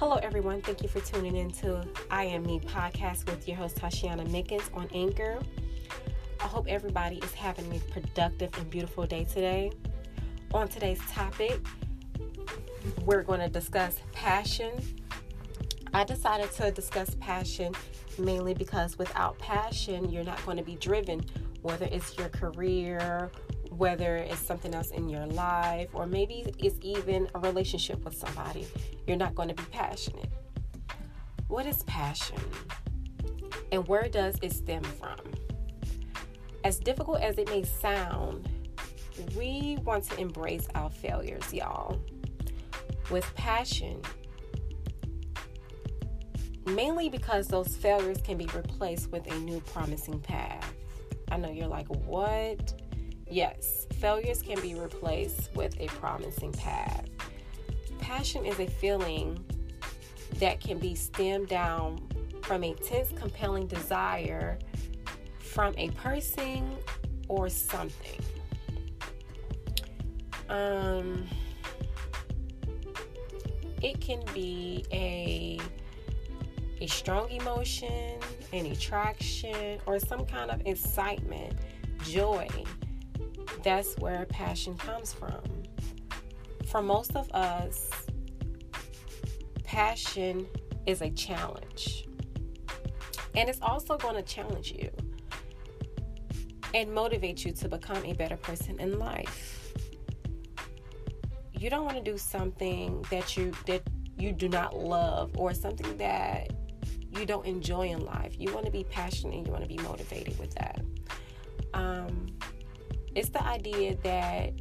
Hello, everyone. Thank you for tuning in to I Am Me podcast with your host, Tysheona Mickens on Anchor. I hope everybody is having a productive and beautiful day today. On today's topic, we're going to discuss passion. I decided to discuss passion mainly because without passion, you're not going to be driven, whether it's your career, whether it's something else in your life, or maybe it's even a relationship with somebody. You're not going to be passionate. What is passion? And where does it stem from? As difficult as it may sound, we want to embrace our failures, y'all. With passion, mainly because those failures can be replaced with a new promising path. I know you're like, what? Yes, failures can be replaced with a promising path. Passion is a feeling that can be stemmed down from a tense, compelling desire from a person or something. Um, it can be a a strong emotion, an attraction, or some kind of excitement, joy. That's where passion comes from. For most of us, passion is a challenge. And it's also going to challenge you and motivate you to become a better person in life. You don't want to do something that you that you do not love or something that you don't enjoy in life. You want to be passionate and you want to be motivated with that. Um, it's the idea that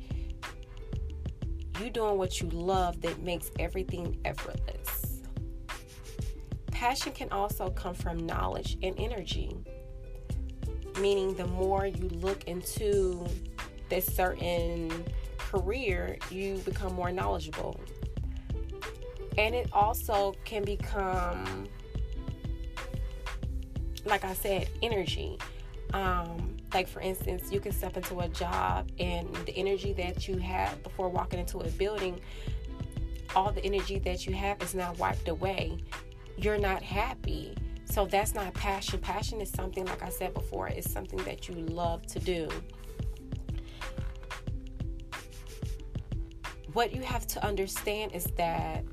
you doing what you love that makes everything effortless. Passion can also come from knowledge and energy, meaning the more you look into this certain career, you become more knowledgeable. And it also can become like I said, energy. Um, like for instance, you can step into a job and the energy that you have before walking into a building, all the energy that you have is now wiped away. You're not happy. So that's not passion. Passion is something, like I said before, is something that you love to do. What you have to understand is that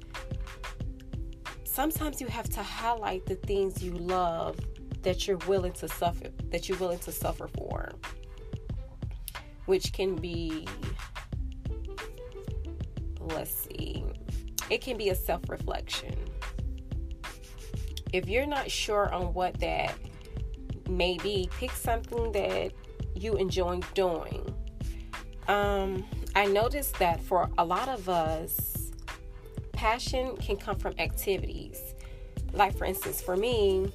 sometimes you have to highlight the things you love that you're willing to suffer that you're willing to suffer for which can be let's see it can be a self-reflection. If you're not sure on what that may be pick something that you enjoy doing. Um, i noticed that for a lot of us passion can come from activities. Like for instance for me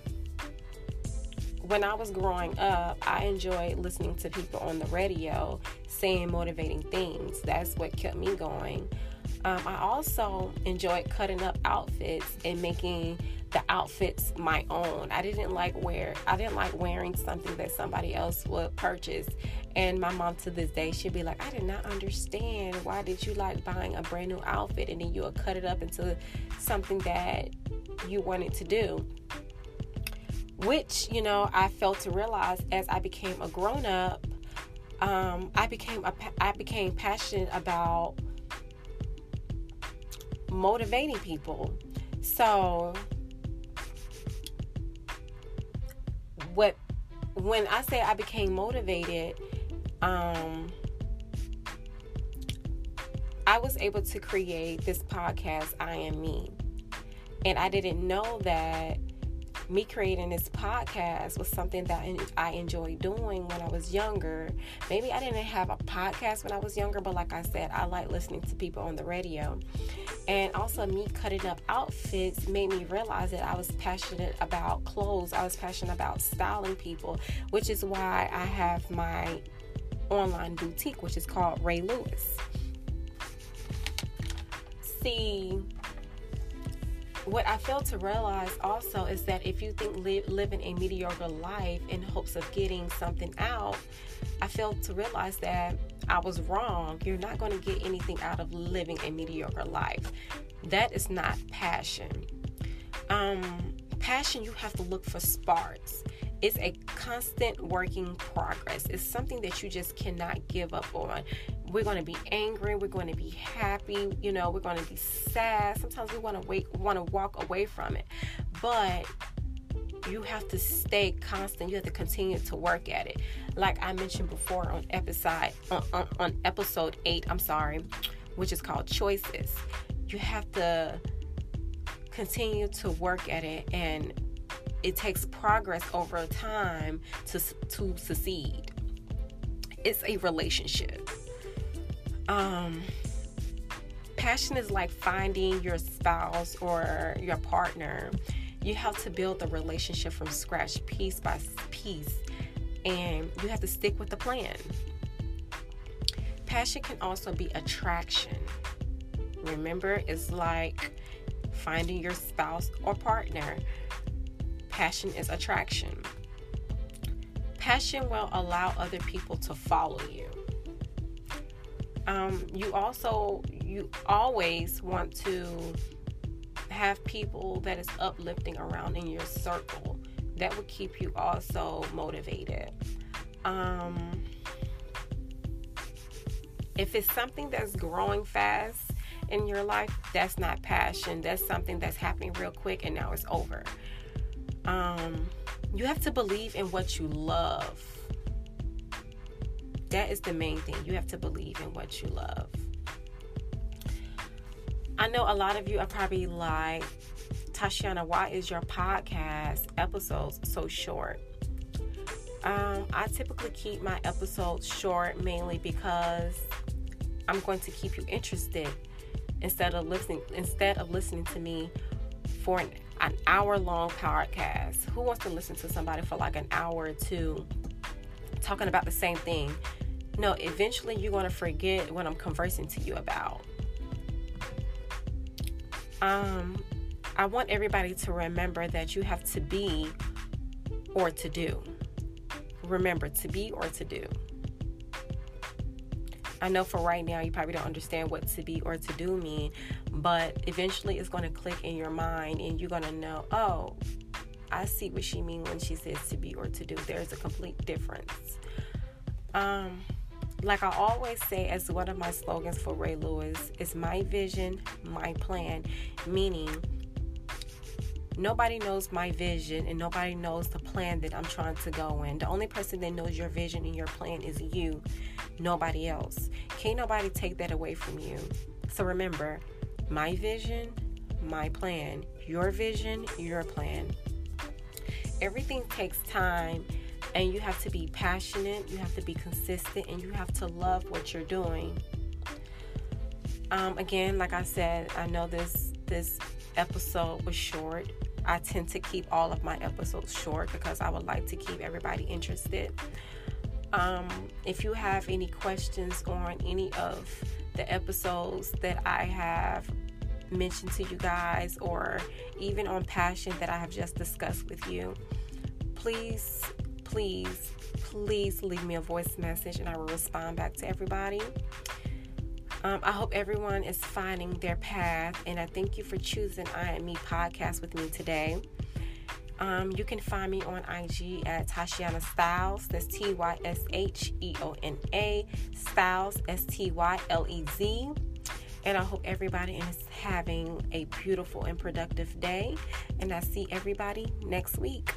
when I was growing up, I enjoyed listening to people on the radio saying motivating things. That's what kept me going. Um, I also enjoyed cutting up outfits and making the outfits my own. I didn't like wear I didn't like wearing something that somebody else would purchase. And my mom to this day she'd be like, I did not understand why did you like buying a brand new outfit and then you would cut it up into something that you wanted to do which you know I failed to realize as I became a grown up. Um, I became a, I became passionate about motivating people. So what when I say I became motivated, um, I was able to create this podcast, I Am Me. And I didn't know that me creating this podcast was something that I enjoyed doing when I was younger. Maybe I didn't have a podcast when I was younger, but like I said, I like listening to people on the radio. And also, me cutting up outfits made me realize that I was passionate about clothes. I was passionate about styling people, which is why I have my online boutique, which is called Rae Louis. See, what I failed to realize also is that if you think li- living a mediocre life in hopes of getting something out, I failed to realize that I was wrong. You're not going to get anything out of living a mediocre life. That is not passion. Um, passion, you have to look for sparks. It's a constant working progress. It's something that you just cannot give up on. We're going to be angry. We're going to be happy. You know, we're going to be sad. Sometimes we want to wait, want to walk away from it, but you have to stay constant. You have to continue to work at it. Like I mentioned before on episode on, on, on episode eight. I'm sorry, which is called choices. You have to continue to work at it and it takes progress over time to to succeed. It's a relationship. Um passion is like finding your spouse or your partner. You have to build the relationship from scratch piece by piece and you have to stick with the plan. Passion can also be attraction. Remember it's like finding your spouse or partner. Passion is attraction. Passion will allow other people to follow you. Um, you also, you always want to have people that is uplifting around in your circle. That will keep you also motivated. Um, if it's something that's growing fast, in your life, that's not passion. That's something that's happening real quick and now it's over. Um, you have to believe in what you love. That is the main thing. You have to believe in what you love. I know a lot of you are probably like, Tysheona, why is your podcast episodes so short? Um, I typically keep my episodes short mainly because I'm going to keep you interested instead of listening instead of listening to me for an, an hour long podcast. Who wants to listen to somebody for like an hour or two talking about the same thing? No, eventually you're going to forget what I'm conversing to you about. Um, I want everybody to remember that you have to be or to do. Remember to be or to do. I know for right now you probably don't understand what to be or to do mean, but eventually it's going to click in your mind and you're going to know, oh, I see what she means when she says to be or to do. There's a complete difference. Um, like I always say, as one of my slogans for Rae Louis, is my vision, my plan, meaning nobody knows my vision and nobody knows the plan that I'm trying to go in. The only person that knows your vision and your plan is you nobody else. Can't nobody take that away from you. So remember, my vision, my plan, your vision, your plan. Everything takes time and you have to be passionate, you have to be consistent, and you have to love what you're doing. Um, again, like I said, I know this this episode was short. I tend to keep all of my episodes short because I would like to keep everybody interested. Um, if you have any questions on any of the episodes that I have mentioned to you guys, or even on passion that I have just discussed with you, please, please, please leave me a voice message and I will respond back to everybody. Um, I hope everyone is finding their path, and I thank you for choosing I Am Me podcast with me today. Um, you can find me on IG at Tysheona Stylez. That's T Y S H E O N A Styles S T Y L E Z. And I hope everybody is having a beautiful and productive day. And I see everybody next week.